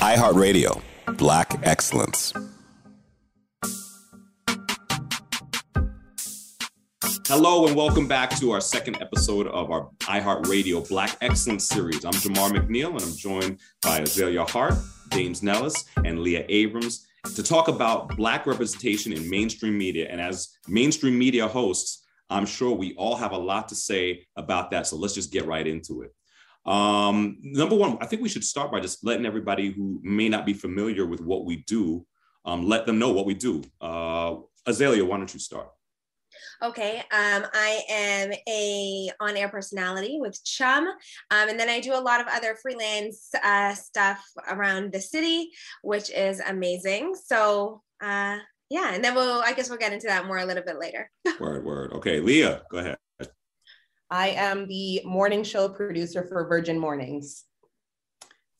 iHeartRadio, Black Excellence. Hello and welcome back to our second episode of our iHeartRadio Black Excellence series. I'm Jamar McNeil and I'm joined by Azalea Hart, Dames Nellas, and Leah Abrahams to talk about Black representation in mainstream media. And as mainstream media hosts, I'm sure we all have a lot to say about that. So let's just get right into it. Um, number one, I think we should start by just letting everybody who may not be familiar with what we do, um, let them know what we do. Uh, Azalea, why don't you start? Okay, um, I am a on-air personality with Chum, um, and then I do a lot of other freelance uh, stuff around the city, which is amazing. So uh, yeah, and then we'll I guess we'll get into that more a little bit later. word, word. Okay, Leah, go ahead. I am the morning show producer for Virgin Mornings.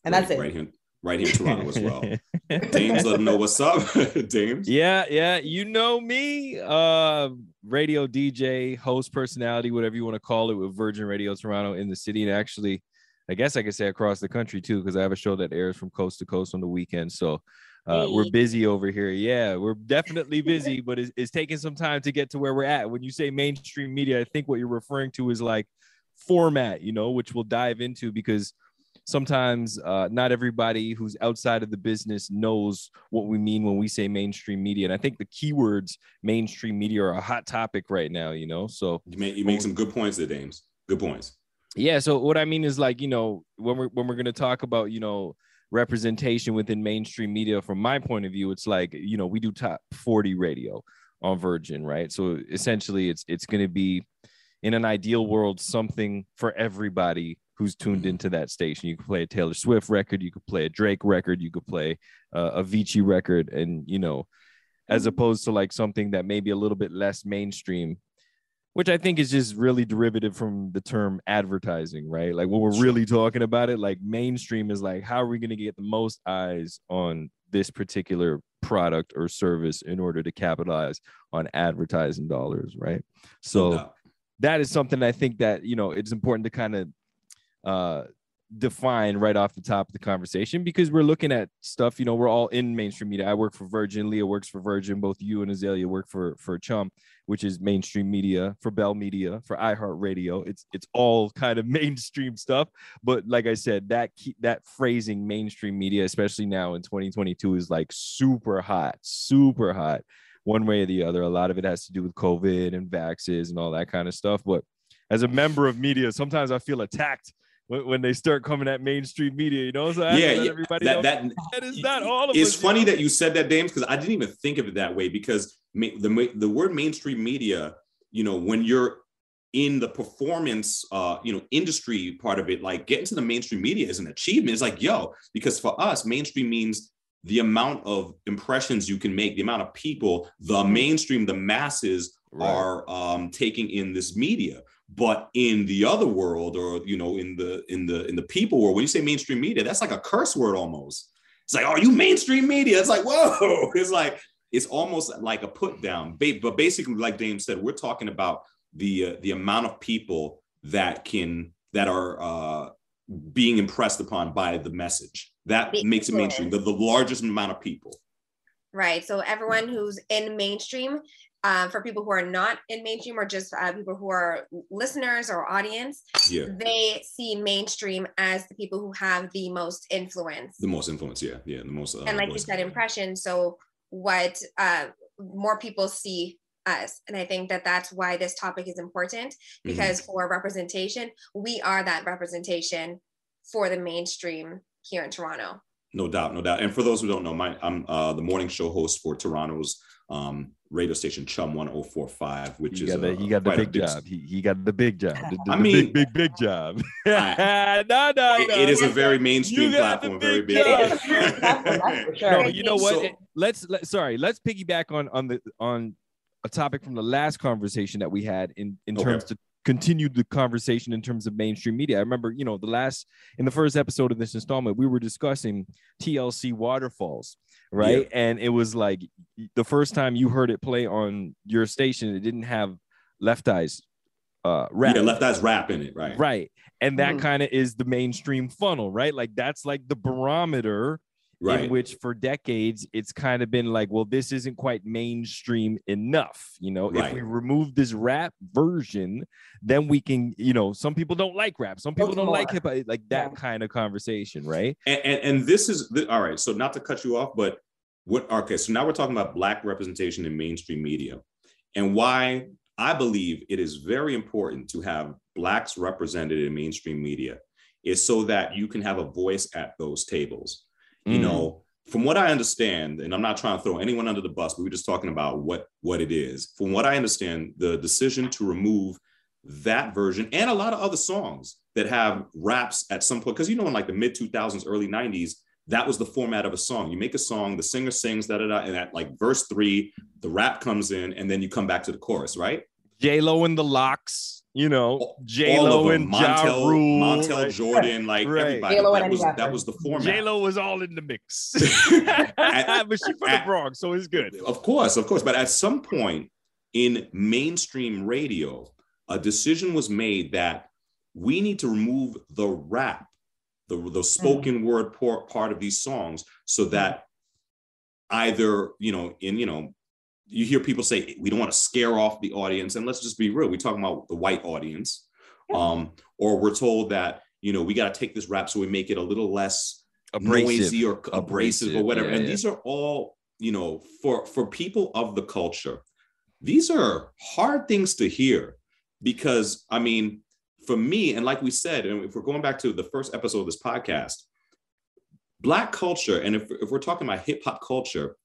And right, that's it. Right here, right here in Toronto as well. Dames, let them know what's up. Dames. Yeah, yeah. You know me. Uh radio DJ, host, personality, whatever you want to call it, with Virgin Radio Toronto in the city. And actually, I guess I could say across the country too, because I have a show that airs from coast to coast on the weekend. So uh, we're busy over here. Yeah, we're definitely busy, but it's, it's taking some time to get to where we're at. When you say mainstream media, I think what you're referring to is like format, you know, which we'll dive into because sometimes uh, not everybody who's outside of the business knows what we mean when we say mainstream media. And I think the keywords mainstream media are a hot topic right now, you know. So you make you make some good points there, Dames. Good points. Yeah. So what I mean is like, you know, when we're when we're gonna talk about, you know, representation within mainstream media from my point of view it's like you know we do top 40 radio on virgin right? So essentially it's it's going to be in an ideal world something for everybody who's tuned Mm-hmm. into that station. You could play a taylor swift record you could play a drake record you could play uh, Avicii record and you know as opposed to like something that may be a little bit less mainstream which I think is just really derivative from the term advertising, right? Like when we're really talking about it, like mainstream is like, how are we going to get the most eyes on this particular product or service in order to capitalize on advertising dollars, right? So doubt. that is something I think that, you know, it's important to kind of uh, define right off the top of the conversation because we're looking at stuff, you know, we're all in mainstream media. I work for Virgin, Leah works for Virgin, both you and Azalea work for for Chum, which is mainstream media, for Bell Media, for iHeartRadio. It's it's all kind of mainstream stuff. But like I said, that that phrasing mainstream media, especially now in 2022, is like super hot, super hot, one way or the other. A lot of it has to do with COVID and vaxes and all that kind of stuff. But as a member of media, sometimes I feel attacked when, when they start coming at mainstream media, you know. So I have to yeah, yeah. everybody that, that that is not all of it's us, you funny know? that you said that, Dames, because I didn't even think of it that way. Because the the word mainstream media, you know, when you're in the performance, uh, you know, industry part of it, like getting to the mainstream media is an achievement. It's like, yo, because for us, mainstream means the amount of impressions you can make, the amount of people, the mainstream, the masses Right. are um, taking in this media. But in the other world, or you know, in the in the in the people world, when you say mainstream media, that's like a curse word almost. It's like, oh, you mainstream media. It's like, whoa. It's like it's almost like a put down. But basically, like Dame said, we're talking about the uh, the amount of people that can that are uh, being impressed upon by the message. That makes it mainstream. The, the largest amount of people. Right. So everyone who's in mainstream, uh, for people who are not in mainstream or just uh, people who are listeners or audience, Yeah, they see mainstream as the people who have the most influence. the most influence. Yeah, yeah, the most. Uh, and like you said, impression. So what uh, more people see us, and I think that that's why this topic is important Mm-hmm. because for representation, we are that representation for the mainstream here in Toronto. No doubt, no doubt. And for those who don't know, my I'm uh, the morning show host for Toronto's um, radio station Chum 1045, which You is got the, uh, you got the quite a big job. He, he got the big job. The, the- I the mean, big, big, big job. I- no, no, It- no. it is a very mainstream You got the platform, very big big. job. It is a big platform, that's for sure. No, you know what? So- It- let's let, sorry. Let's piggyback on on the on a topic from the last conversation that we had in in Okay. terms to continue the conversation in terms of mainstream media. I remember, you know, the last in the first episode of this installment, we were discussing TLC Waterfalls, right? And it was like the first time you heard it play on your station, it didn't have Left Eyes uh rap. Yeah, left eye's rap in it, right? Right. And that Mhm. kind of is the mainstream funnel, right? Like that's like the barometer Right. in which for decades it's kind of been like, well, this isn't quite mainstream enough. You know, if we remove this rap version, then we can, you know, some people don't like rap, some people don't like hip hop, like that Yeah. kind of conversation, right? and, and and this is the, all right so not to cut you off but what okay so now we're talking about black representation in mainstream media and why i believe it is very important to have blacks represented in mainstream media is so that you can have a voice at those tables you Mm. know from what i understand and i'm not trying to throw anyone under the bus but we're just talking about what what it is. From what i understand the decision to remove that version and a lot of other songs that have raps at some point because you know in like the mid 2000s early 90s that was the format of a song. You make a song the singer sings da da da and at like verse three the rap comes in and then you come back to the chorus right? J Lo and the LOX, you know, J Lo them and Ja montel, Rule, montel right? jordan like Right. everybody J-Lo that Eddie was that was the format J Lo was all in the mix, At- but she's from the at- Bronx, so it's good. Of course, of course. But at some point in mainstream radio, a decision was made that we need to remove the rap, the, the mm. spoken word por- part of these songs, so that mm. either, you know, in, you know, you hear people say we don't want to scare off the audience. And let's just be real, we're talking about the white audience. Um, or we're told that, you know, we got to take this rap so we make it a little less noisy or abrasive, Abrasive, or whatever. yeah, and yeah. these are all, you know, for for people of the culture, these are hard things to hear because I mean, for me, and like we said, and if we're going back to the first episode of this podcast, black culture, and if, if we're talking about hip hop culture,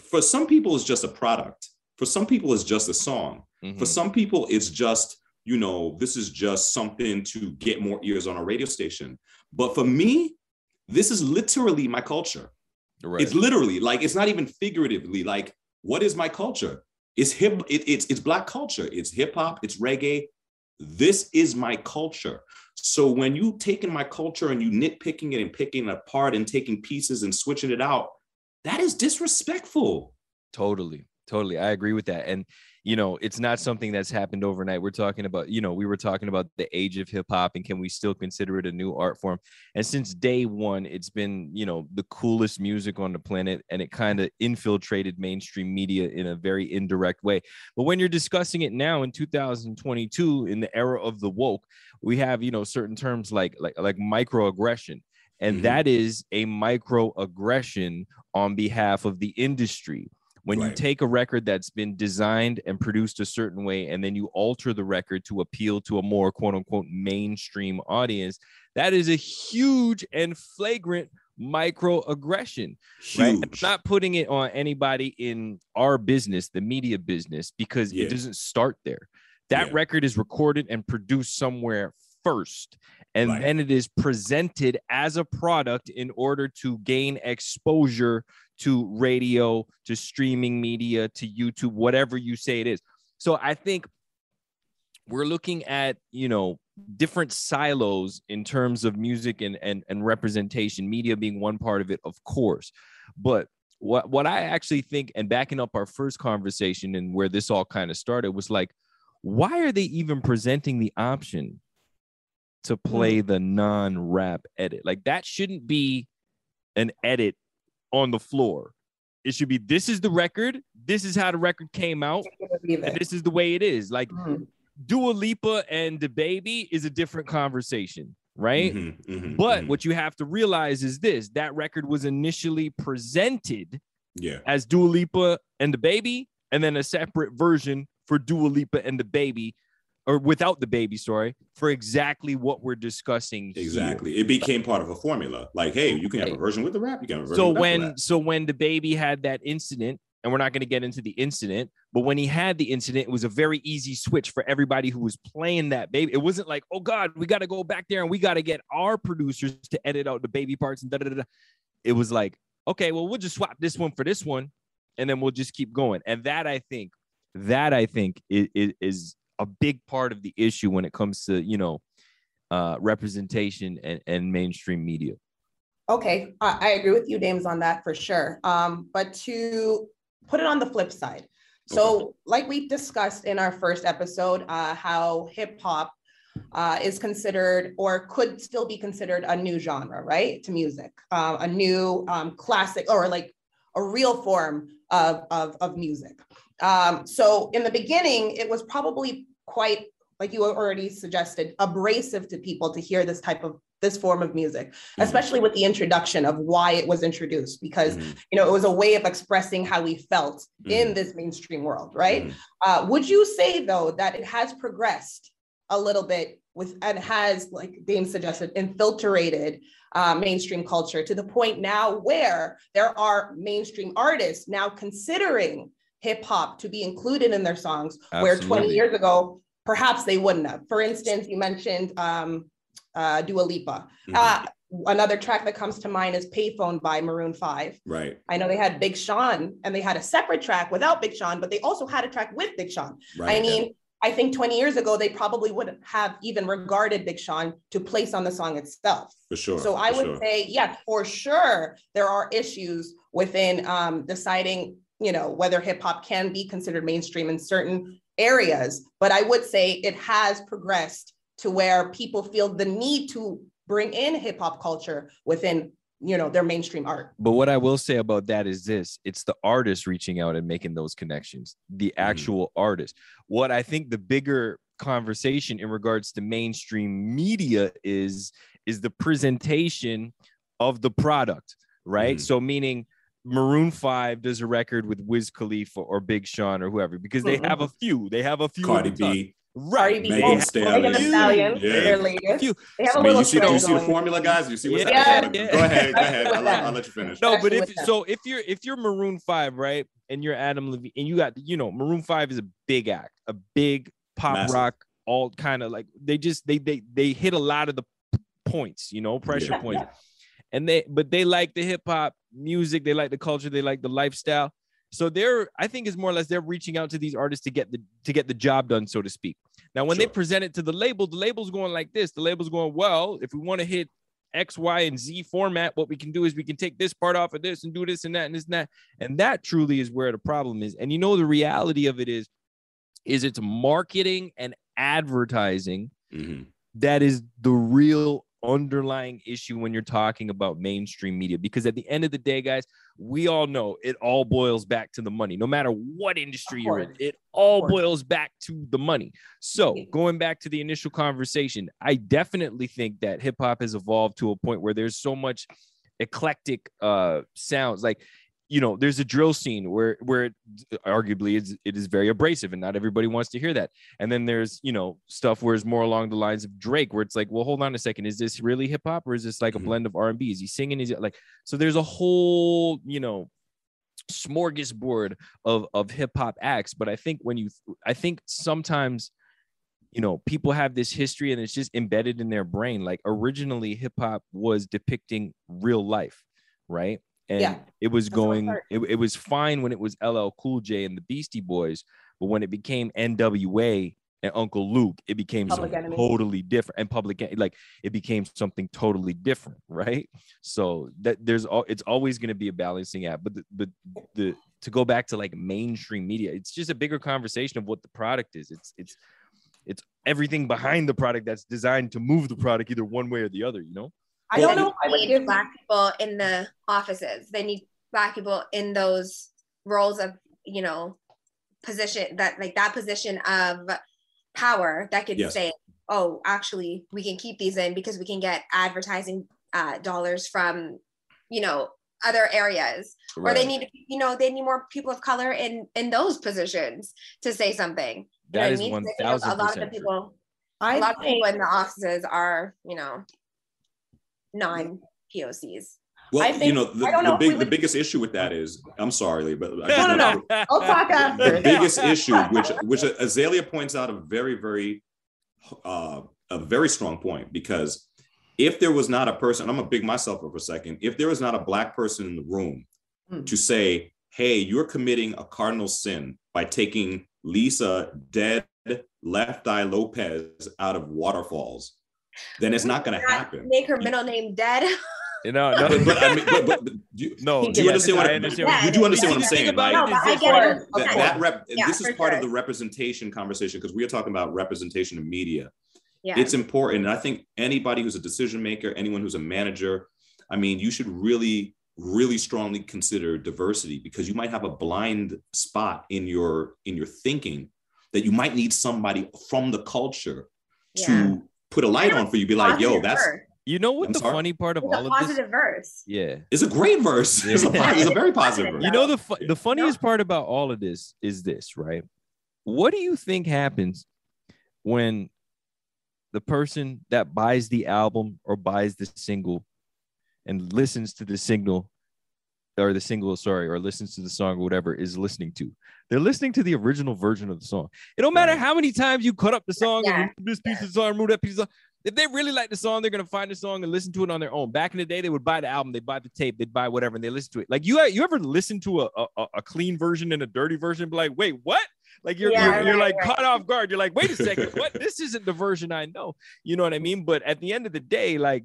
for some people it's just a product. For some people it's just a song. Mhm. For some people, it's just, you know, this is just something to get more ears on a radio station. But for me, this is literally my culture. Right. It's literally like it's not even figuratively. Like, what is my culture? It's hip. It, it's it's black culture. It's hip hop. It's reggae. This is my culture. So when you taking my culture and you nitpicking it and picking it apart and taking pieces and switching it out, that is disrespectful. Totally. Totally. I agree with that. And, you know, it's not something that's happened overnight. We're talking about, you know, we were talking about the age of hip hop and can we still consider it a new art form? And since day one, it's been, you know, the coolest music on the planet and it kind of infiltrated mainstream media in a very indirect way. But when you're discussing it now in 2022, in the era of the woke, we have, you know, certain terms like like like microaggression. And Mhm. that is a microaggression on behalf of the industry when you take a record that's been designed and produced a certain way and then you alter the record to appeal to a more quote unquote mainstream audience that is a huge and flagrant microaggression right I'm Huge. not putting it on anybody in our business the media business because Yeah. it doesn't start there that Yeah. record is recorded and produced somewhere first and Right. then it is presented as a product in order to gain exposure to radio, to streaming media, to YouTube, whatever you say it is. So I think we're looking at, you know, different silos in terms of music and, and, and representation, media being one part of it, of course. But what, what I actually think, and backing up our first conversation and where this all kind of started, was like, why are they even presenting the option to play the non-rap edit? Like that shouldn't be an edit on the floor. It should be this is the record, this is how the record came out, and this is the way it is. Like Mhm. Dua Lipa and DaBaby is a different conversation, right? Mhm, mhm, But mhm. what you have to realize is this that record was initially presented yeah, as Dua Lipa and DaBaby, and then a separate version for Dua Lipa and DaBaby, or without DaBaby, story for exactly what we're discussing here. exactly. It became part of a formula. Like, hey, you can have a version with the rap. You can have a version So when so when DaBaby had that incident, and we're not going to get into the incident, but when he had the incident, it was a very easy switch for everybody who was playing that baby. It wasn't like, oh God, we got to go back there and we got to get our producers to edit out DaBaby parts and da da. da. It was like, okay, well, we'll just swap this one for this one, and then we'll just keep going. And that I think, that I think is, is a big part of the issue when it comes to you know uh, representation and, and mainstream media. Okay, I, I agree with you, Dames, on that for sure. Um, but to put it on the flip side, So, like we discussed in our first episode, uh, how hip hop uh, is considered or could still be considered a new genre, right? To music, uh, a new um, classic or like a real form of, of, of music. Um, so, in the beginning, it was probably quite, like you already suggested, abrasive to people to hear this type of this form of music mm-hmm. especially with the introduction of why it was introduced because mm-hmm. you know it was a way of expressing how we felt mm-hmm. in this mainstream world right mm-hmm. uh, would you say though that it has progressed a little bit with and has like Dame suggested infiltrated uh, mainstream culture to the point now where there are mainstream artists now considering hip hop to be included in their songs Absolutely. where 20 years ago perhaps they wouldn't have for instance you mentioned um, uh, Dua Lipa. Mm-hmm. Uh, another track that comes to mind is Payphone by Maroon 5. Right. I know they had Big Sean and they had a separate track without Big Sean, but they also had a track with Big Sean. Right. I mean, I think 20 years ago, they probably wouldn't have even regarded Big Sean to place on the song itself. For sure. So I would sure. say, yeah, for sure, there are issues within um, deciding, you know, whether hip hop can be considered mainstream in certain areas. But I would say it has progressed to where people feel the need to bring in hip hop culture within you know their mainstream art but what i will say about that is this it's the artist reaching out and making those connections the mm-hmm. actual mm. artist what i think the bigger conversation in regards to mainstream media is is the presentation of the product right mm. so meaning Maroon 5 does a record with Wiz Khalifa or Big Sean or whoever because they mm-hmm. have a few. They have a few. Cardi B. Right, Megan Stallion. Stallion. Yeah. Their latest. They have a little you see, you see the formula, guys? You see what's yeah, yeah. Go ahead, go ahead. I'll, I'll, let you finish. No, but if so, if you're if you're Maroon Five, right, and you're Adam Levine, and you got you know Maroon Five is a big act, a big pop Massive. rock, all kind of like they just they they they hit a lot of the points, you know, pressure yeah. points, and they but they like the hip hop music, they like the culture, they like the lifestyle. So they're, I think, is more or less they're reaching out to these artists to get the to get the job done, so to speak. Now, when sure. they present it to the label, the label's going like this. The label's going, well, if we want to hit X, Y, and Z format, what we can do is we can take this part off of this and do this and that and this and that. And that truly is where the problem is. And you know, the reality of it is, is it's marketing and advertising mm-hmm. that is the real underlying issue when you're talking about mainstream media because at the end of the day guys we all know it all boils back to the money. No matter what industry you're in it all boils back to the money. So going back to the initial conversation i definitely think that hip hop has evolved to a point where there's so much eclectic uh sounds. Like you know there's a drill scene where where it, arguably it's, it is very abrasive and not everybody wants to hear that. And then there's you know stuff where it's more along the lines of drake where it's like well hold on a second. Is this really hip-hop or is this like mm-hmm. a blend of r&b is he singing? Is he like so there's a whole you know smorgasbord of of hip-hop acts. But i think when you i think sometimes you know people have this history and it's just embedded in their brain. Like originally hip-hop was depicting real life right and yeah, it was going it, it was fine when it was ll cool j and the beastie boys but when it became nwa and uncle luke it became public something enemy. totally different and public like it became something totally different right? So that there's all it's always going to be a balancing act but the, but the to go back to like mainstream media it's just a bigger conversation of what the product is. It's it's it's everything behind the product that's designed to move the product either one way or the other you know I don't know. I would give black people in the offices. They need black people in those roles of, you know, position that like that position of power that could yes. say, oh, actually, we can keep these in because we can get advertising uh, dollars from, you know, other areas right. or they need you know they need more people of color in in those positions to say something that you know is I mean? 1000 a lot of the people I a lot of people in the offices are you know non POCs. Well, think, you know, the, know the big, would... the biggest issue with that is, I'm sorry, Lee, but no, no, no. I'll talk after. The biggest issue, which which Azalea points out, a very, very, uh, a very strong point, because if there was not a person, I'm gonna big myself up for a second. If there was not a black person in the room hmm. to say, "Hey, you're committing a cardinal sin by taking Lisa dead Left Eye Lopes out of waterfalls," then it's not going to happen. Make her middle name dead. No, no, but, but, I mean, but, but, but do you, no. do you understand what I I, understand Yeah, you do understand what I'm saying? about Like, No, but I get this, it. that, Okay. that rep, Yeah, this is for part of the representation conversation because we are talking about representation of media. Yeah. It's important. And I think anybody who's a decision maker, anyone who's a manager, I mean, you should really, really strongly consider diversity because you might have a blind spot in your in your thinking that you might need somebody from the culture to Yeah. Put a light on for you. Be like, yo, that's verse. You know what I'm the sorry? funny part of It's a all of this? verse. Yeah. it's a great verse. It's a, Yeah. it's a very positive verse. You know the fu- Yeah. the funniest part about all of this is this, right? What do you think happens when the person that buys the album or buys the single and listens to the signal or the single, sorry, or listens to the song or whatever is listening to? They're listening to the original version of the song. It don't matter how many times you cut up the song and Yeah. this piece of song, remove that piece of song. If they really like the song, they're gonna find the song and listen to it on their own. Back in the day, they would buy the album, they'd buy the tape, they'd buy whatever, and they listen to it. Like you, you ever listen to a, a, a clean version and a dirty version? Be like, wait, what? Like you're Yeah, you're, you're like right. caught off guard. You're like, wait a second, what? This isn't the version I know. You know what I mean? But at the end of the day, like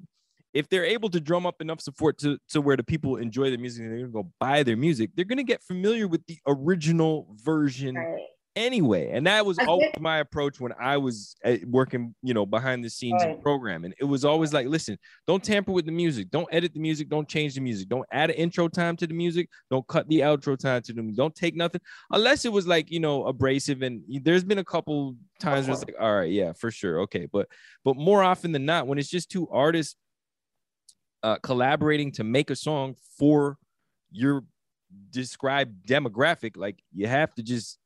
if they're able to drum up enough support to, to where the people enjoy the music and they're gonna go buy their music, they're gonna get familiar with the original version Right. anyway. And that was always my approach when I was uh, working, you know, behind the scenes in Right. programming. It was always like, listen, don't tamper with the music, don't edit the music, don't change the music, don't add an intro time to the music, don't cut the outro time to them, don't take nothing unless it was like, you know, abrasive. And there's been a couple times where it's like, all right, yeah, for sure, okay, but but more often than not, when it's just two artists uh, collaborating to make a song for your described demographic, like you have to just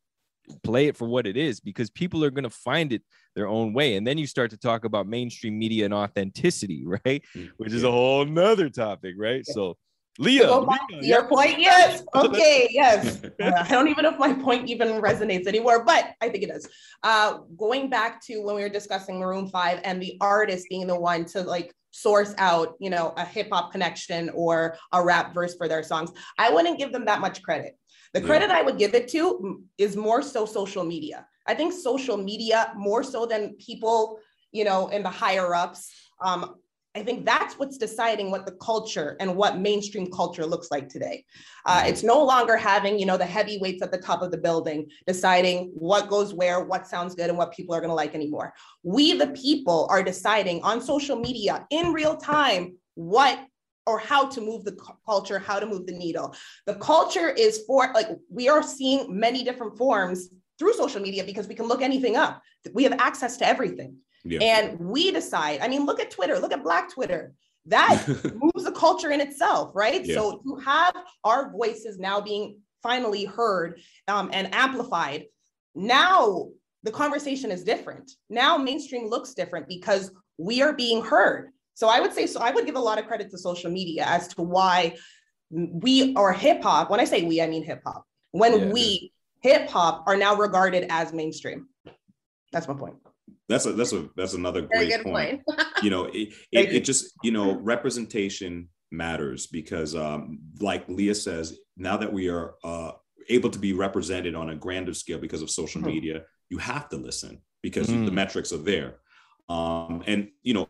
play it for what it is because people are going to find it their own way. And then you start to talk about mainstream media and authenticity, right? Which is a whole nother topic, right? So, Leah, Go Leah, your yeah. point, yes. Okay, yes. Uh, I don't even know if my point even resonates anymore, but I think it does. Uh, going back to when we were discussing Maroon Five and the artist being the one to like source out, you know, a hip hop connection or a rap verse for their songs, I wouldn't give them that much credit. The Yeah. credit I would give it to is more so social media. I think social media more so than people, you know, in the higher ups. Um, I think that's what's deciding what the culture and what mainstream culture looks like today. Uh, it's no longer having, you know, the heavyweights at the top of the building deciding what goes where, what sounds good, and what people are going to like anymore. We, the people, are deciding on social media in real time what or how to move the culture, how to move the needle. The culture is for, like, we are seeing many different forms through social media because we can look anything up. We have access to everything. Yeah. And we decide, I mean, look at Twitter, look at Black Twitter. That moves the culture in itself, right? Yeah. So to have our voices now being finally heard um, and amplified, now the conversation is different. Now mainstream looks different because we are being heard. So I would say, so I would give a lot of credit to social media as to why we or hip hop, when I say we, I mean hip hop, when Yeah. we hip hop are now regarded as mainstream. That's my point. That's a that's a that's another great good point. point. you know it, it, it just you know representation matters because um like leah says now that we are uh able to be represented on a grander scale because of social Mhm. media you have to listen because Mm. the metrics are there um and you know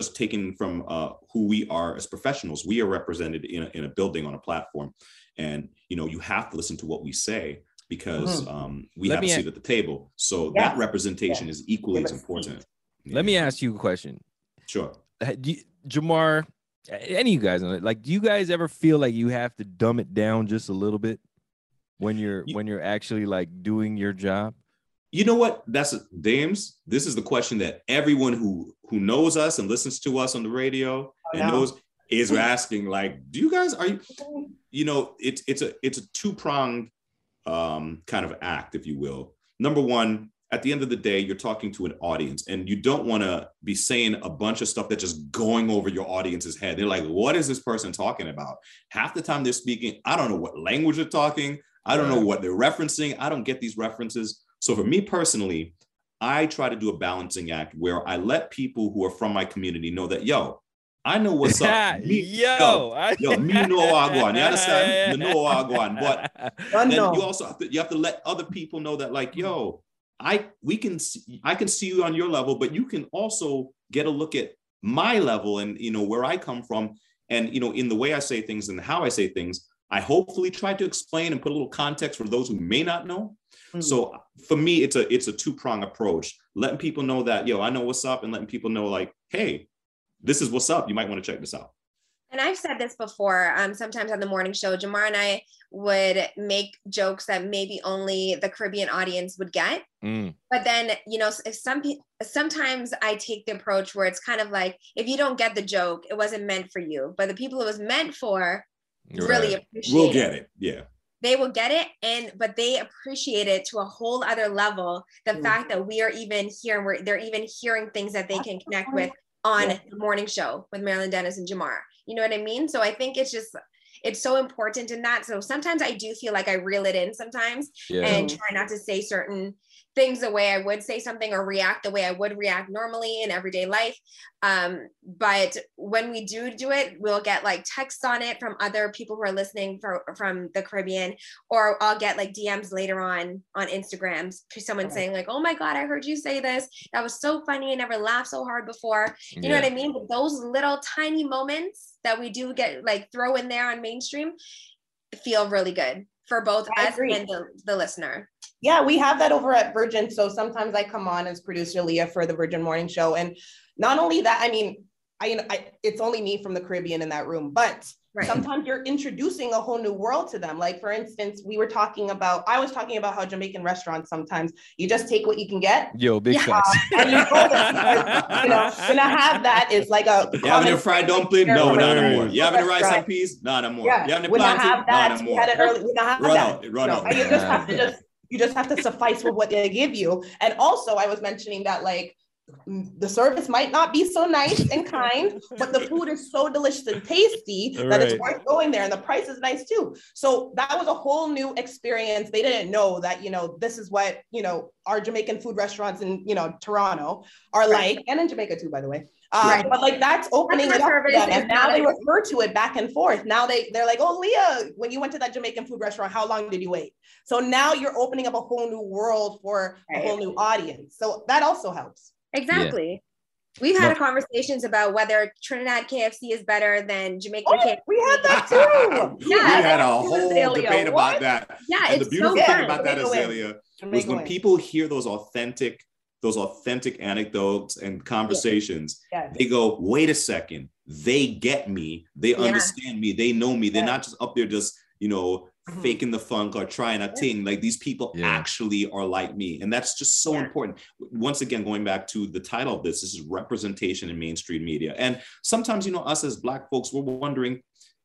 just taken from uh who we are as professionals we are represented in a, in a building on a platform and you know you have to listen to what we say because um we Let have a seat at the table so Yeah. that representation is equally as important Let me ask you a question. sure Uh, Do you, Jamar, any of you guys, like, do you guys ever feel like you have to dumb it down just a little bit when you're You- when you're actually like doing your job? You know what? That's Dames. This is the question that everyone who who knows us and listens to us on the radio and know. knows is asking. Like, do you guys are you? You know, it's it's a it's a two pronged um, kind of act, if you will. Number one, at the end of the day, you're talking to an audience, and you don't want to be saying a bunch of stuff that's just going over your audience's head. They're like, "What is this person talking about?" Half the time they're speaking, I don't know what language they're talking. I don't know what they're referencing. I don't get these references. So for me personally, I try to do a balancing act where I let people who are from my community know that, yo, I know what's up. Me- yo, I- yo, me know Wagwan. You understand? Me know Wagwan. But then you also have to you have to let other people know that, like, yo, I we can see, I can see you on your level, but you can also get a look at my level and you know where I come from. And you know, in the way I say things and how I say things, I hopefully try to explain and put a little context for those who may not know. Mm-hmm. So for me, it's a it's a two prong approach, letting people know that yo, I know what's up, and letting people know like, hey, this is what's up. You might want to check this out. And I've said this before. Um, sometimes on the morning show, Jamar and I would make jokes that maybe only the Caribbean audience would get. Mm. But then, you know, if some people, sometimes I take the approach where it's kind of like, if you don't get the joke, it wasn't meant for you. But the people it was meant for right. really appreciate. We'll get it. Yeah. They will get it, and but they appreciate it to a whole other level. The mm. fact that we are even here, we're they're even hearing things that they can connect with on yeah. the morning show with Marilyn Denis and Jamar. You know what I mean? So I think it's just it's so important in that. So sometimes I do feel like I reel it in sometimes yeah. and try not to say certain things the way I would say something or react the way I would react normally in everyday life. Um, but when we do do it, we'll get like texts on it from other people who are listening for, from the Caribbean, or I'll get like DMs later on on Instagrams to someone saying like, "Oh my God, I heard you say this. That was so funny. I never laughed so hard before." You yeah. know what I mean? But those little tiny moments that we do get like throw in there on mainstream feel really good for both I us agree. and the, the listener. Yeah, we have that over at Virgin. So sometimes I come on as producer Leah for the Virgin Morning Show. And not only that, I mean, I, know, I, it's only me from the Caribbean in that room, but right. sometimes you're introducing a whole new world to them. Like for instance, we were talking about, I was talking about how Jamaican restaurants sometimes you just take what you can get. Yo, big yeah. and you go there, you know, gonna have that is like a. You having a fried dumpling? No, not anymore. You having a rice and peas? Not anymore. Yeah. You having a plantain? Not anymore. Had it early. We not have that. run that. out. Run no, out. You just have to just you just have to suffice with what they give you. And also, I was mentioning that like the service might not be so nice and kind, but the food is so delicious and tasty right. that it's worth going there. And the price is nice too. So that was a whole new experience. They didn't know that, you know, this is what, you know, our Jamaican food restaurants in, you know, Toronto are right. like, and in Jamaica too, by the way. Um, right. But like that's opening that's it up them, and now they refer to it back and forth. Now they they're like, oh Leah, when you went to that Jamaican food restaurant, how long did you wait? So now you're opening up a whole new world for right. a whole new audience. So that also helps. Exactly. Yeah. We've had no. conversations about whether Trinidad KFC is better than Jamaican oh, KFC. We had that too. yeah, we had a whole Azalea. debate what? about that. Yeah, and the beautiful so thing about that, Azalea, was when people hear those authentic, those authentic anecdotes and conversations, yes. they go, "Wait a second, they get me. They yeah. understand me. They know me. They're not just up there just you know mm-hmm. faking the funk or trying a thing. Like these people yeah. actually are like me. And that's just so yeah. important. Once again, going back to the title of this, this is representation in mainstream media. And sometimes, you know, us as Black folks, we're wondering,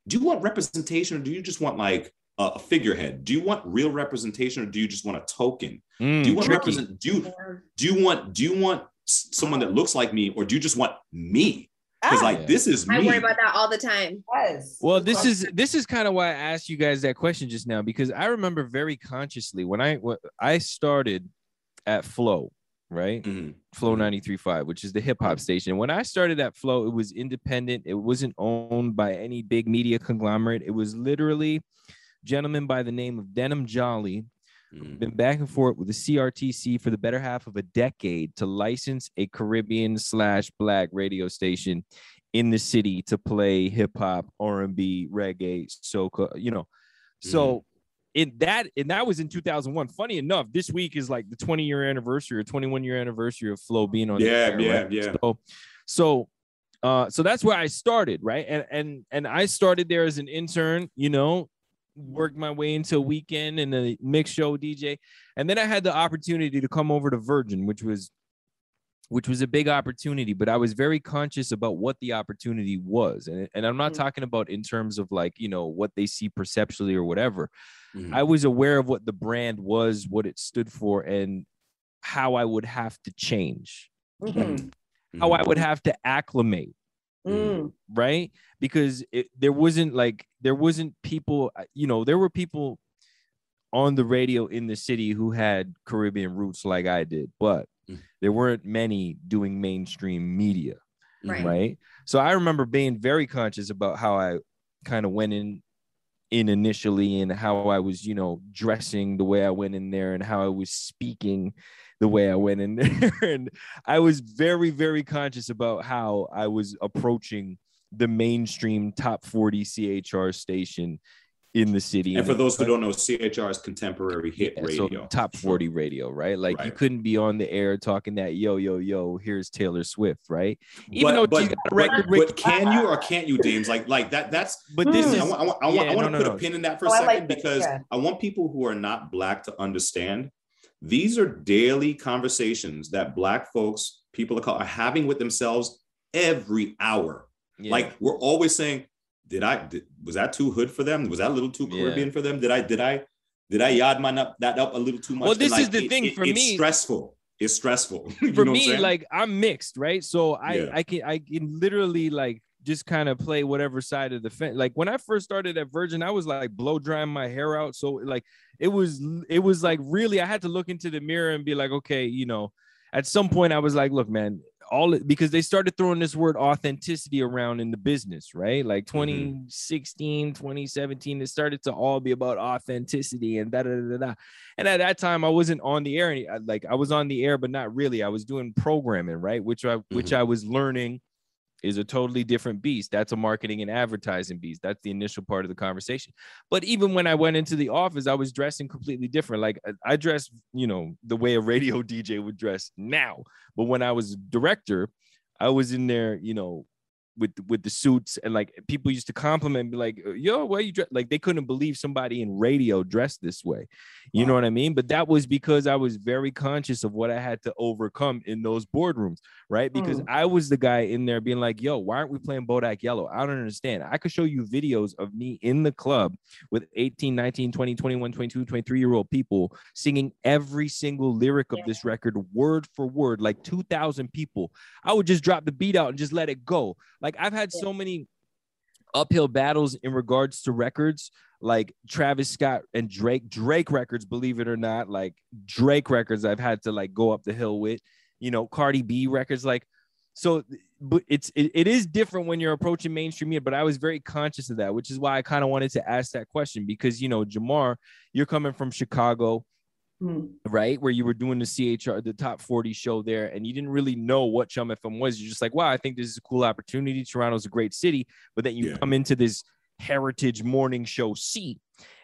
do you want representation or do you just want like a figurehead? Do you want real representation or do you just want a token? Mm, do you want represent? Do you, do you want do you want someone that looks like me or do you just want me? because like yeah. this is me. I worry about that all the time. Yes. Well, this is this is kind of why I asked you guys that question just now because I remember very consciously when I when I started at Flow, right? Mm-hmm. Flow 93.5, which is the hip hop station. When I started at Flow, it was independent. It wasn't owned by any big media conglomerate. It was literally gentleman by the name of Denham Jolly Mm. Been back and forth with the CRTC for the better half of a decade to license a Caribbean slash Black radio station in the city to play hip hop, R and B, reggae, soca. You know, so. Mm. In that, and that was in 2001. Funny enough, this week is like the 20 year anniversary or 21 year anniversary of Flow being on. Yeah, air, yeah, right? yeah. So, so uh, so that's where I started, right? And and and I started there as an intern, you know, worked my way into a weekend and a mix show DJ. And then I had the opportunity to come over to Virgin, which was which was a big opportunity, but I was very conscious about what the opportunity was. And, and I'm not mm-hmm. talking about in terms of like, you know, what they see perceptually or whatever. Mm-hmm. I was aware of what the brand was, what it stood for, and how I would have to change, mm-hmm. how I would have to acclimate Mm. right because it, there wasn't like there wasn't people uh, you know there were people on the radio in the city who had caribbean roots like i did but mm. there weren't many doing mainstream media right. right so i remember being very conscious about how i kind of went in in initially and how i was you know dressing the way i went in there and how i was speaking the way I went in there. and I was very, very conscious about how I was approaching the mainstream top 40 CHR station in the city. And for those who don't know, CHR is contemporary hit Yeah, radio. So top 40 radio, right? Like you couldn't be on the air talking that yo, yo, yo, here's Taylor Swift, right? but, Even though but, she's got a record but break- can you or can't you, Deems? Like, like that. That's But this I is want, I want, I want, yeah, I want no, to no, put no. a pin in that for a Oh, I second like because yeah. I want people who are not black to understand these are daily conversations that black folks, people of color, are having with themselves every hour. yeah. Like we're always saying, did I did, was that too hood for them? Was that a little too Yeah. Caribbean for them? Did I did I did I yard mine up that up a little too much? Well, this is the it- thing it- for it's me. stressful. It's stressful. You for what I'm me, like I'm mixed, right? So I Yeah. I can I can literally like just kind of play whatever side of the fence. Like when I first started at Virgin, I was like blow drying my hair out. So like it was it was like really I had to look into the mirror and be like, okay, you know, at some point I was like, look, man, all because they started throwing this word authenticity around in the business, right? Like Mm-hmm. 2016, 2017, it started to all be about authenticity and da da da da. And at that time, I wasn't on the air. Like I was on the air, but not really. I was doing programming, right? Which I which Mhm. I was learning is a totally different beast. That's a marketing and advertising beast. That's the initial part of the conversation. But even when I went into the office, I was dressing completely different. Like I- I dress, you know, the way a radio DJ would dress now. But when I was director, I was in there, you know, with with the suits and like people used to compliment me like yo why you dress like they couldn't believe somebody in radio dressed this way. You know what i mean? But that was because i was very conscious of what i had to overcome in those boardrooms right? Because Mm. i was the guy in there being like yo why aren't we playing bodak yellow? I don't understand. I could show you videos of me in the club with 18 19 20 21 22 23 year old people singing every single lyric of this record word for word like 2000 people. I would just drop the beat out and just let it go. Like I've had so many uphill battles in regards to records like Travis Scott and Drake Drake records believe it or not like Drake records I've had to like go up the hill with you know Cardi B records like so but it's it, it is different when you're approaching mainstream media but I was very conscious of that which is why I kind of wanted to ask that question because you know Jamar you're coming from Chicago Mm. right? Where you were doing the CHR, the top 40 show there, and you didn't really know what Chum FM was. You're just like, wow, I think this is a cool opportunity. Toronto's a great city. But then you Yeah. come into this heritage morning show seat,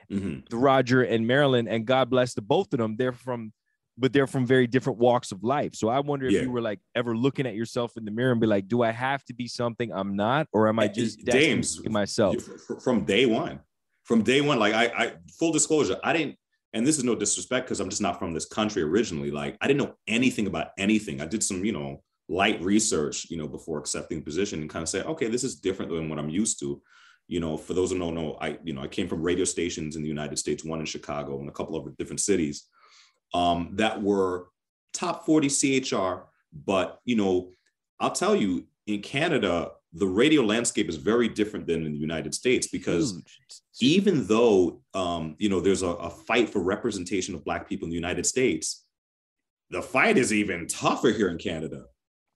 Mhm. the Roger and Marilyn, and God bless the both of them. They're from, but they're from very different walks of life. So I wonder if Yeah. you were like ever looking at yourself in the mirror and be like, do I have to be something I'm not, or am I just James, destined myself? From day one from day one like I, I full disclosure i didn't and this is no disrespect because i'm just not from this country originally. Like i didn't know anything about anything. I did some you know light research you know before accepting the position and kind of say okay this is different than what i'm used to. You know for those who don't know i you know i came from radio stations in the united states one in chicago and a couple of different cities um, that were top 40 chr but you know i'll tell you in canada the radio landscape is very different than in the united states because Huge. even though um, you know there's a, a fight for representation of black people in the United States, the fight is even tougher here in Canada.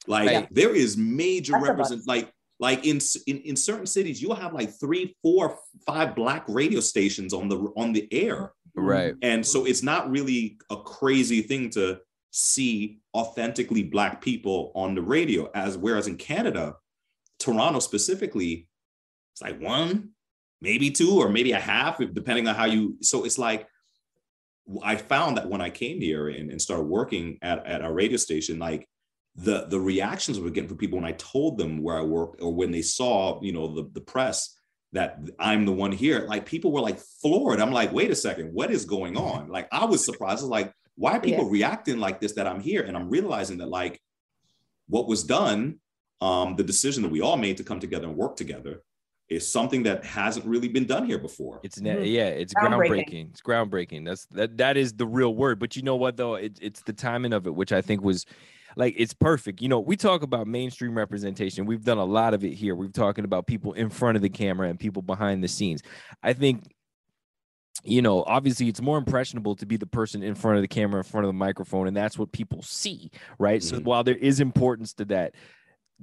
Like Right. there is major That's represent like like in, in in certain cities you'll have like three, four, five black radio stations on the on the air, right. and so it's not really a crazy thing to see authentically black people on the radio. As whereas in Canada, Toronto specifically, it's like one, maybe two, or maybe a half, depending on how you. So it's like I found that when I came here and, and started working at, at our radio station, like the the reactions we were getting from people when I told them where I work or when they saw, you know, the, the press that I'm the one here, like people were like floored. I'm like, wait a second, what is going mm-hmm. on? Like I was surprised. I was like, why are people reacting like this that I'm here? And I'm realizing that like what was done, um, the decision that we all made to come together and work together is something that hasn't really been done here before. It's ne- Mhm. yeah, it's Groundbreaking. groundbreaking. It's groundbreaking. That's that that is the real word. But you know what though? It, it's the timing of it, which I think was like it's perfect. You know, we talk about mainstream representation. We've done a lot of it here. We've talking about people in front of the camera and people behind the scenes. I think you know, obviously it's more impressionable to be the person in front of the camera, in front of the microphone, and that's what people see, right? So Mhm. while there is importance to that,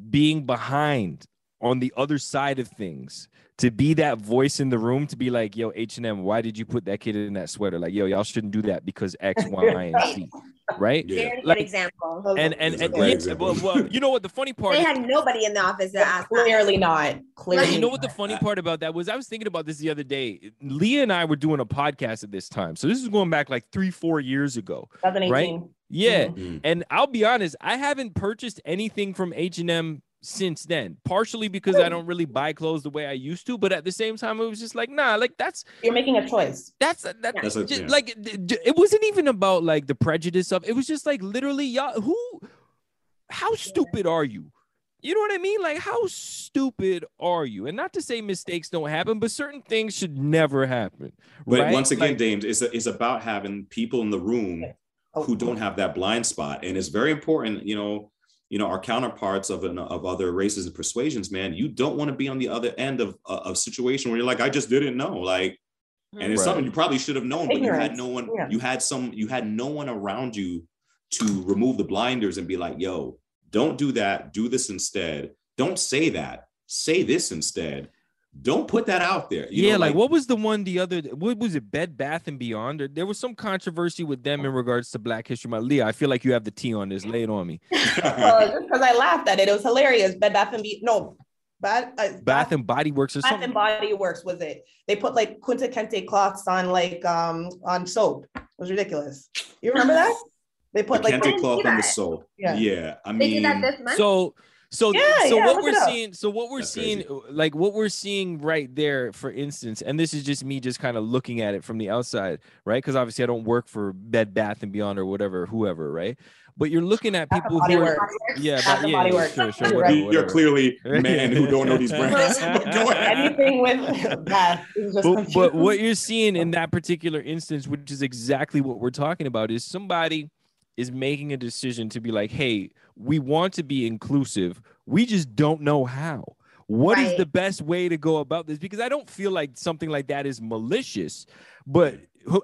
being behind on the other side of things, to be that voice in the room, to be like, yo, H and M, why did you put that kid in that sweater? Like, yo, y'all shouldn't do that because X, Y, and Z. right? Yeah. Very Like- good example. And and, That's and yeah, example. well, well, you know what the funny part They had nobody in the office that asked. that. Clearly not. Clearly. you know what the funny part about that was? I was thinking about this the other day. Leah and I were doing a podcast at this time. So this is going back like three, four years ago. 2018. Yeah. Mm. And I'll be honest, I haven't purchased anything from H&M since then. Partially because I don't really buy clothes the way I used to, but at the same time it was just like, nah, like that's You're making a choice. that's that, That's a- yeah. like d- d- it wasn't even about like the prejudice of it was just like literally y'all who how stupid are you? You know what I mean? Like how stupid are you? And not to say mistakes don't happen, but certain things should never happen. But right? once again, Like, Dames, it's, it's about having people in the room Oh, who don't have that blind spot, and it's very important. You know, you know, our counterparts of an, of other races and persuasions, man. You don't want to be on the other end of uh, a, a situation where you're like, I just didn't know, like, and it's Right. something you probably should have known, but you had no one. yeah. You had some. You had no one around you to remove the blinders and be like, Yo, don't do that. Do this instead. Don't say that. Say this instead. Don't put that out there. You yeah, know, like, what was the one the other what was it Bed Bath and Beyond? There, there was some controversy with them in regards to Black History Month. Leah, I feel like you have the tea on this. Lay it on me. Well, because I laughed at it. It was hilarious. Bed Bath and Be no, Bad uh, Bath and Body Works or Bath something. and Body Works was it? They put like Kunta Kente cloths on like um on soap. It was ridiculous. You remember that? They the put like Kente cloth on the soap. Yeah. Yeah. I They mean, did that this month. So so Yeah, so yeah, what we're seeing so what we're That's seeing crazy. Uh, like what we're seeing right there for instance and this is just me just kind of looking at it from the outside right because obviously i don't work for bed bath and beyond or whatever whoever right but you're looking at people who are, Works. yeah, but, yeah, yeah, sure, sure, You're whatever, you're whatever. clearly men who don't know these brands. But go ahead. anything with bath. but, but what you're seeing in that particular instance, which is exactly what we're talking about, is somebody is making a decision to be like, hey, we want to be inclusive. We just don't know how. What is Right. the best way to go about this? Because I don't feel like something like that is malicious, but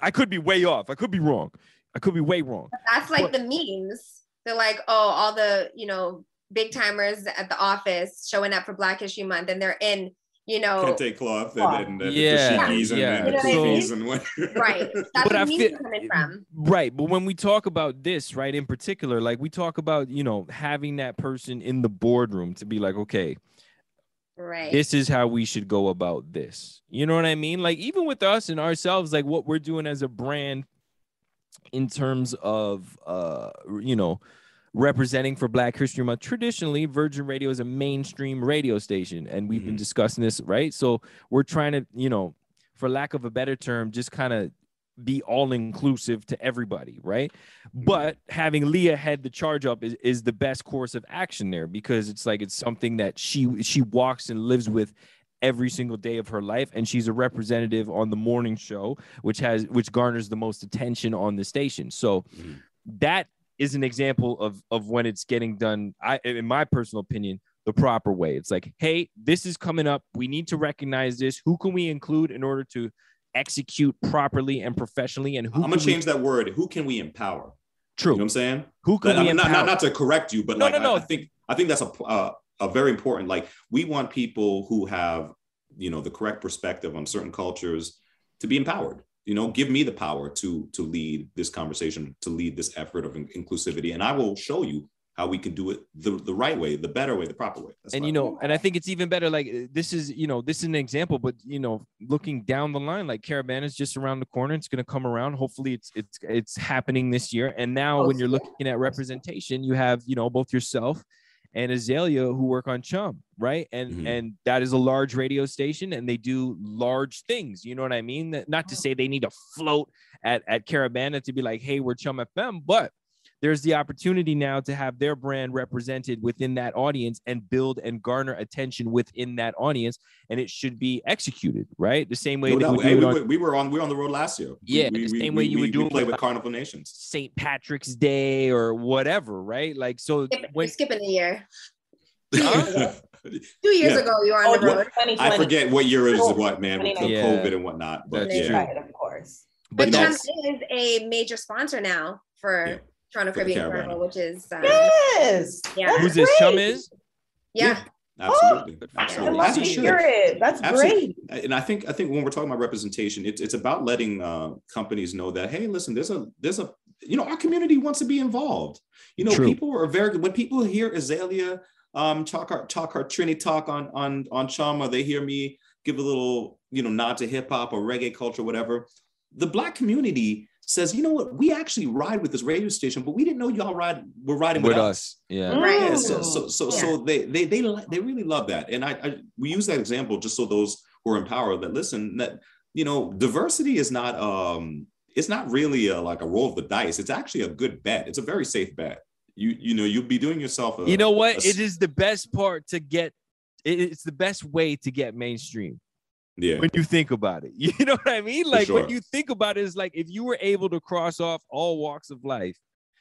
I could be way off. I could be wrong. I could be way wrong. That's like What- the memes. They're like, oh, all the you know big timers at the office showing up for Black History Month, and they're in you know Kente cloth and, and, and Yeah, the dashikis and, yeah. and the You know what I mean? kufis and what. right. That's But where I memes feel- coming from. Right. But when we talk about this, right, in particular, like we talk about, you know, having that person in the boardroom to be like, okay, Right. this is how we should go about this. You know what I mean? Like even with us and ourselves, like what we're doing as a brand in terms of uh you know representing for Black History Month. Traditionally, Virgin Radio is a mainstream radio station, and we've been Mhm. discussing this, right? So we're trying to, you know, for lack of a better term, just kind of be all inclusive to everybody, right? But having Leah head the charge up is, is the best course of action there because it's like it's something that she she walks and lives with every single day of her life and she's a representative on the morning show which has which garners the most attention on the station so Mhm. that is an example of of when it's getting done i in my personal opinion the proper way it's like hey this is coming up we need to recognize this who can we include in order to execute properly and professionally and who I'm gonna we- change that word. Who can we empower? true You know what I'm saying? who can I we not, not, not to correct you, but No, like no, no. I, I think I think that's a uh, a very important. Like we want people who have you know the correct perspective on certain cultures to be empowered. You know, give me the power to to lead this conversation, to lead this effort of in- inclusivity, and I will show you how we can do it the, the right way, the better way, the proper way. That's and what you I know and i think it's even better like this is you know this is an example but you know looking down the line like Caribana is just around the corner it's going to come around hopefully it's it's it's happening this year and now oh, when you're looking at representation you have you know both yourself and azalea who work on chum right? And Mhm. and that is a large radio station and they do large things you know what i mean? Not to say they need to float at at Caribana to be like hey we're chum fm but there's the opportunity now to have their brand represented within that audience and build and garner attention within that audience and it should be executed right the same way No that doubt. we Hey, we, on were- we were on we were on the road last year. Yeah, we, the we- same we- way you we, would do we it play with- with Carnival Nations. st patrick's day or whatever right like so Skip- when You're skipping a year. I Two years Yeah. ago, you were Oh, on the oh, road. 2020. forget what year is Oh, what, man, with Yeah. COVID and whatnot. But That's yeah, true. Right, of course. but But Chum that's is a major sponsor now for Yeah. Toronto For the Caribbean Caravan. Carnival, which is um, Yes. Yeah. Who's this great. chum is yeah. absolutely, I absolutely. love to hear it. That's Absolutely. great. and I think I think when we're talking about representation, it's it's about letting uh, companies know that hey, listen, there's a there's a you know, our community wants to be involved. You know, True. people are very when people hear Azalea um talk our talk our Trini talk on on on Chama, they hear me give a little, you know, nod to hip hop or reggae culture, whatever. The black community says, you know what, we actually ride with this radio station, but we didn't know y'all ride were riding with, with us. us. Yeah. Right. Yeah, so so so, Yeah. so they they they they really love that, and I, I we use that example just so those who are empowered that listen that you know diversity is not um it's not really a, like a roll of the dice. It's actually a good bet. It's a very safe bet. You you know you'll be doing yourself. A, You know what? a- It is the best part to get. It's the best way to get mainstream yeah when you think about it. You know what I mean? Like sure. when you think about it, it's like if you were able to cross off all walks of life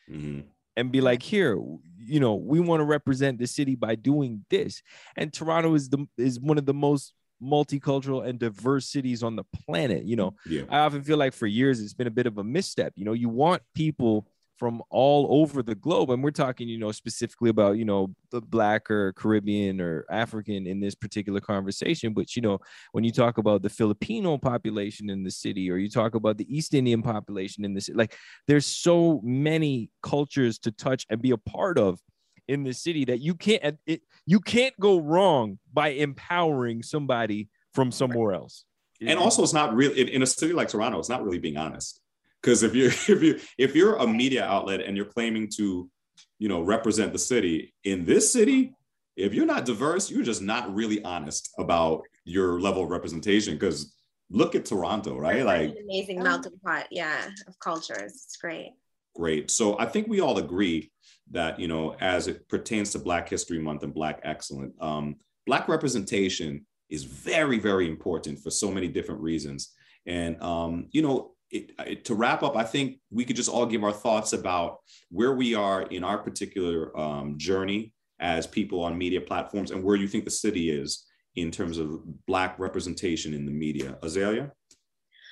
Mhm. and be like, here, you know, we want to represent the city by doing this. And Toronto is the is one of the most multicultural and diverse cities on the planet. You know, yeah I often feel like for years it's been a bit of a misstep. You know, you want people from all over the globe, and we're talking, you know, specifically about, you know, the black or Caribbean or African in this particular conversation. But you know, when you talk about the Filipino population in the city, or you talk about the East Indian population in the city, like there's so many cultures to touch and be a part of in the city that you can't it, you can't go wrong by empowering somebody from somewhere else. and also it's not really in, in a city like Toronto. It's not really being honest because if you if you if you're a media outlet and you're claiming to you know represent the city in this city if you're not diverse you're just not really honest about your level of representation. Because look at toronto right? Like an amazing melting pot, yeah, of cultures. It's great. great. So i think we all agree that you know as it pertains to black history month and black excellent um, black representation is very very important for so many different reasons. And um, you know it, it, to wrap up i think we could just all give our thoughts about where we are in our particular um, journey as people on media platforms and where you think the city is in terms of black representation in the media. Azalea?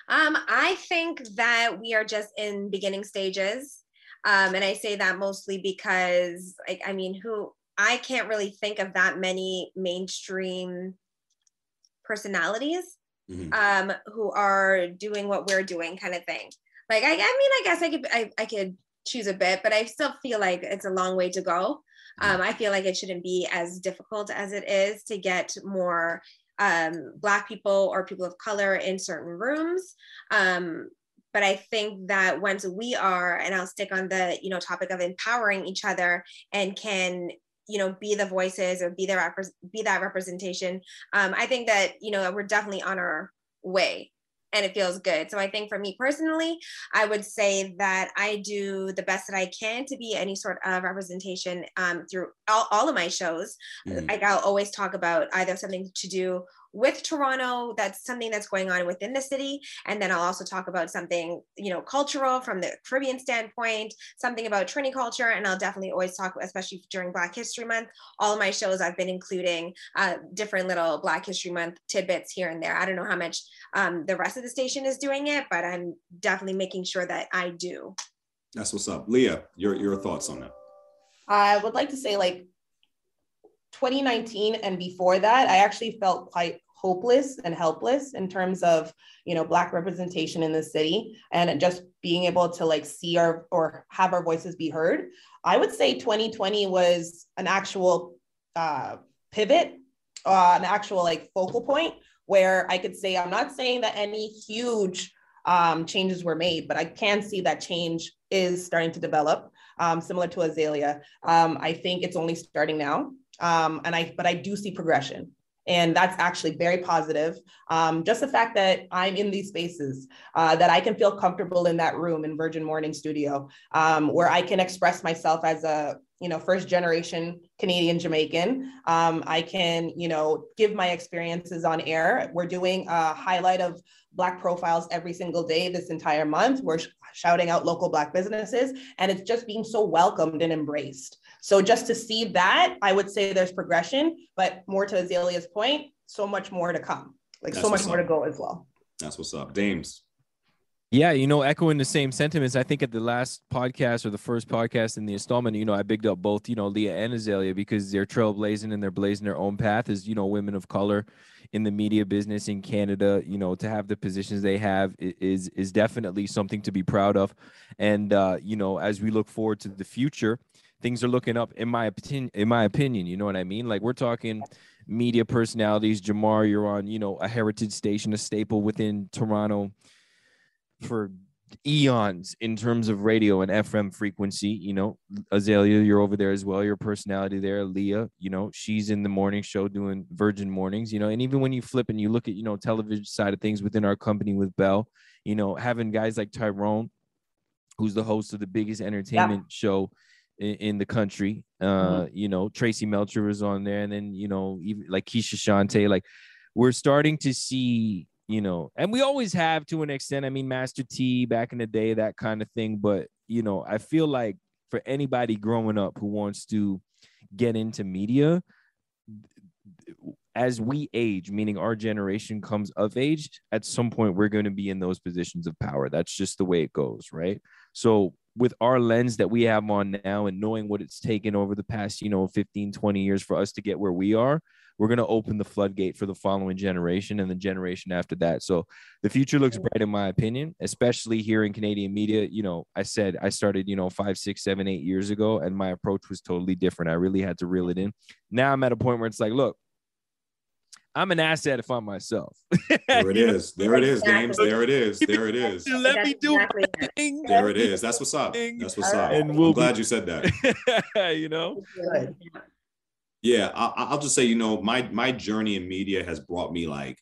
Um, I think that we are just in beginning stages. Um, and I say that mostly because, like, I mean, who I can't really think of that many mainstream personalities Mhm. um, who are doing what we're doing, kind of thing. Like, I, I mean, I guess I could, I, I could choose a bit, but I still feel like it's a long way to go. Um, I feel like it shouldn't be as difficult as it is to get more um, Black people or people of color in certain rooms. Um, but I think that once we are, and I'll stick on the you know topic of empowering each other and can you know be the voices or be the repre- be that representation. Um, I think that you know we're definitely on our way and it feels good. So I think for me personally, I would say that I do the best that I can to be any sort of representation um, through all, all of my shows. Mhm. Like I'll always talk about either something to do with Toronto, that's something that's going on within the city, and then I'll also talk about something you know cultural from the Caribbean standpoint, something about Trini culture, and I'll definitely always talk, especially during Black History Month. All of my shows I've been including uh, different little Black History Month tidbits here and there. I don't know how much um, the rest of the station is doing it, but I'm definitely making sure that I do. that's what's up leah your, your thoughts on that I would like to say like 2019 and before that, I actually felt quite hopeless and helpless in terms of you know black representation in the city and just being able to like see our or have our voices be heard. I would say 2020 was an actual uh, pivot, uh, an actual like focal point where I could say I'm not saying that any huge um, changes were made, but I can see that change is starting to develop, um, similar to Azalea. Um, I think it's only starting now, um, and I but I do see progression, and that's actually very positive. Um, just the fact that I'm in these spaces, uh, that I can feel comfortable in that room in Virgin Morning Studio, um, where I can express myself as a you know first generation Canadian Jamaican. Um, I can you know give my experiences on air. We're doing a highlight of Black profiles every single day this entire month. We're sh- shouting out local Black businesses, and it's just being so welcomed and embraced. So just to see that, I would say there's progression, but more to Azalea's point, so much more to come. Like That's so much what's more up. to go as well. that's what's up dames Yeah, you know, echoing the same sentiments. I think at the last podcast or the first podcast in the installment, you know, I bigged up both, you know, Leah and Azalea because they're trailblazing and they're blazing their own path as, you know, women of color in the media business in Canada, you know, to have the positions they have is is definitely something to be proud of. And uh, you know, as we look forward to the future, things are looking up in my opinion in my opinion, you know what I mean? Like we're talking media personalities, Jamar, you're on, you know, a heritage station, a staple within Toronto for eons in terms of radio and FM frequency. You know, Azalea, you're over there as well. Your personality there, Leah. You know, she's in the morning show doing Virgin Mornings. You know, and even when you flip and you look at you know television side of things within our company with Bell, you know, having guys like Tyrone, who's the host of the biggest entertainment yeah. show in, in, the country. Uh, mm-hmm. you know, Tracy Melchior was on there, and then you know, even like Keshia Chanté, like we're starting to see you know, and we always have to an extent. I mean, Master T back in the day, that kind of thing. But you know, I feel like for anybody growing up who wants to get into media, as we age, meaning our generation comes of age, at some point we're going to be in those positions of power. That's just the way it goes, right? So with our lens that we have on now and knowing what it's taken over the past, you know, 15, 20 years for us to get where we are, we're going to open the floodgate for the following generation and the generation after that. So the future looks bright, in my opinion, especially here in Canadian media. You know, I said I started, you know, five, six, seven, eight years ago, and my approach was totally different. I really had to reel it in. Now I'm at a point where it's like, look, I'm an asset if I'm myself. there it is. There it is, Dames. There it is. There it is. Let me do exactly my thing. There it is. That's what's up. That's what's up. And we'll I'm glad be- you said that. you know. Yeah, I, will just say, you know, my my journey in media has brought me like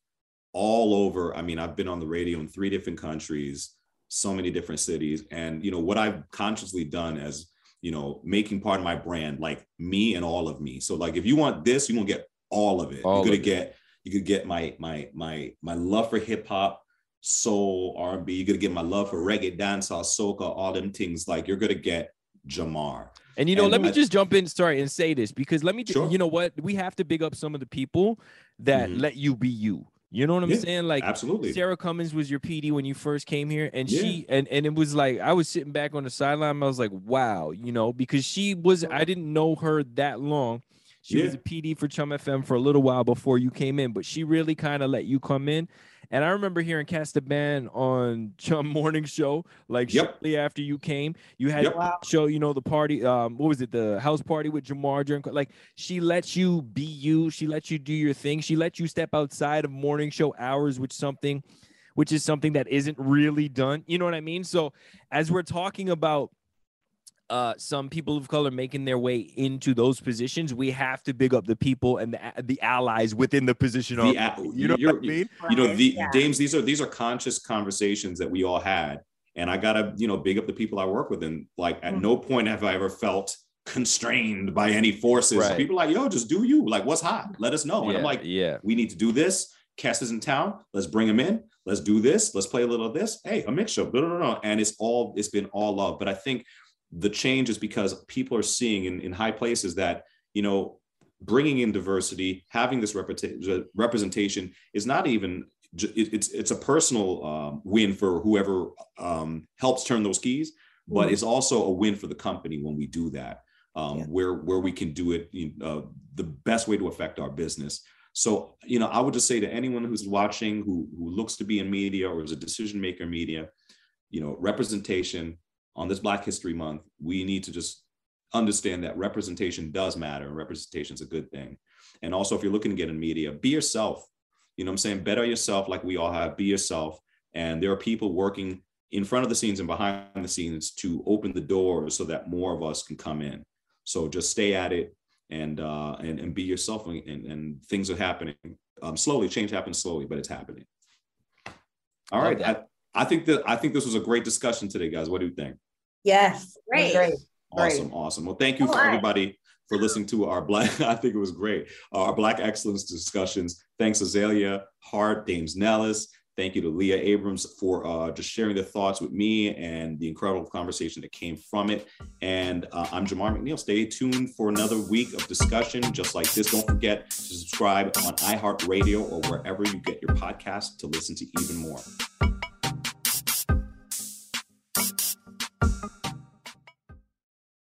all over. I mean, I've been on the radio in three different countries, so many different cities, and you know what I've consciously done as you know making part of my brand, like me and all of me. So like, if you want this, you are gonna get all of it. All You're gonna get it. You could get my my my my love for hip hop, soul, R and B. You're gonna get my love for reggae, dancehall, soca, all them things. Like you're gonna get Jamar. And you know, and let me just jump in, sorry, and say this because let me, sure. you know what, we have to big up some of the people that mm-hmm. let you be you. You know what I'm yeah, saying? Like absolutely. Sarah Cummins was your PD when you first came here, and yeah. she and and it was like I was sitting back on the sideline. I was like, wow, you know, because she was I didn't know her that long. She yeah. was a PD for Chum FM for a little while before you came in, but she really kind of let you come in and I remember hearing cast a Castaban on Chum Morning Show, like yep. shortly after you came. You had yep. show, you know, the party. Um, what was it? The house party with Jamar during like she lets you be you. She lets you do your thing. She lets you step outside of morning show hours, which something, which is something that isn't really done. You know what I mean? So as we're talking about uh, some people of color making their way into those positions, we have to big up the people and the, the allies within the position. The, of, you know what I mean? You know, the yeah. Dames, these are these are conscious conversations that we all had, and I gotta you know big up the people I work with, and like at mm-hmm. no point have I ever felt constrained by any forces. Right. People like, yo, just do you. Like, what's hot? Let us know. And I'm like, yeah, we need to do this. Kes is in town. Let's bring him in. Let's do this. Let's play a little of this. Hey, a mix mixture. Blah, blah, blah. And it's all, it's been all love. But I think the change is because people are seeing in, in high places that you know bringing in diversity having this representation is not even it's it's a personal um, win for whoever um, helps turn those keys but mm-hmm. it's also a win for the company when we do that um, yeah. where where we can do it you know, uh, the best way to affect our business so you know i would just say to anyone who's watching who who looks to be in media or is a decision maker in media you know representation on this Black History Month, we need to just understand that representation does matter and representation is a good thing. And also, if you're looking to get in media, be yourself. You know I'm saying? Better yourself like we all have, be yourself. And there are people working in front of the scenes and behind the scenes to open the doors so that more of us can come in. So just stay at it and uh, and, and be yourself and, and things are happening um, slowly. Change happens slowly, but it's happening. All right. I, I think that I think this was a great discussion today, guys. What do you think? Yes, great, great, awesome, awesome. Well, thank you for everybody for listening to our black. I think it was great. Our Black Excellence discussions. Thanks, Azalea Hart, Dames Nellas. Thank you to Leah Abrahams for uh, just sharing the thoughts with me and the incredible conversation that came from it. And uh, I'm Jamar McNeil. Stay tuned for another week of discussion just like this. Don't forget to subscribe on iHeartRadio or wherever you get your podcast to listen to even more.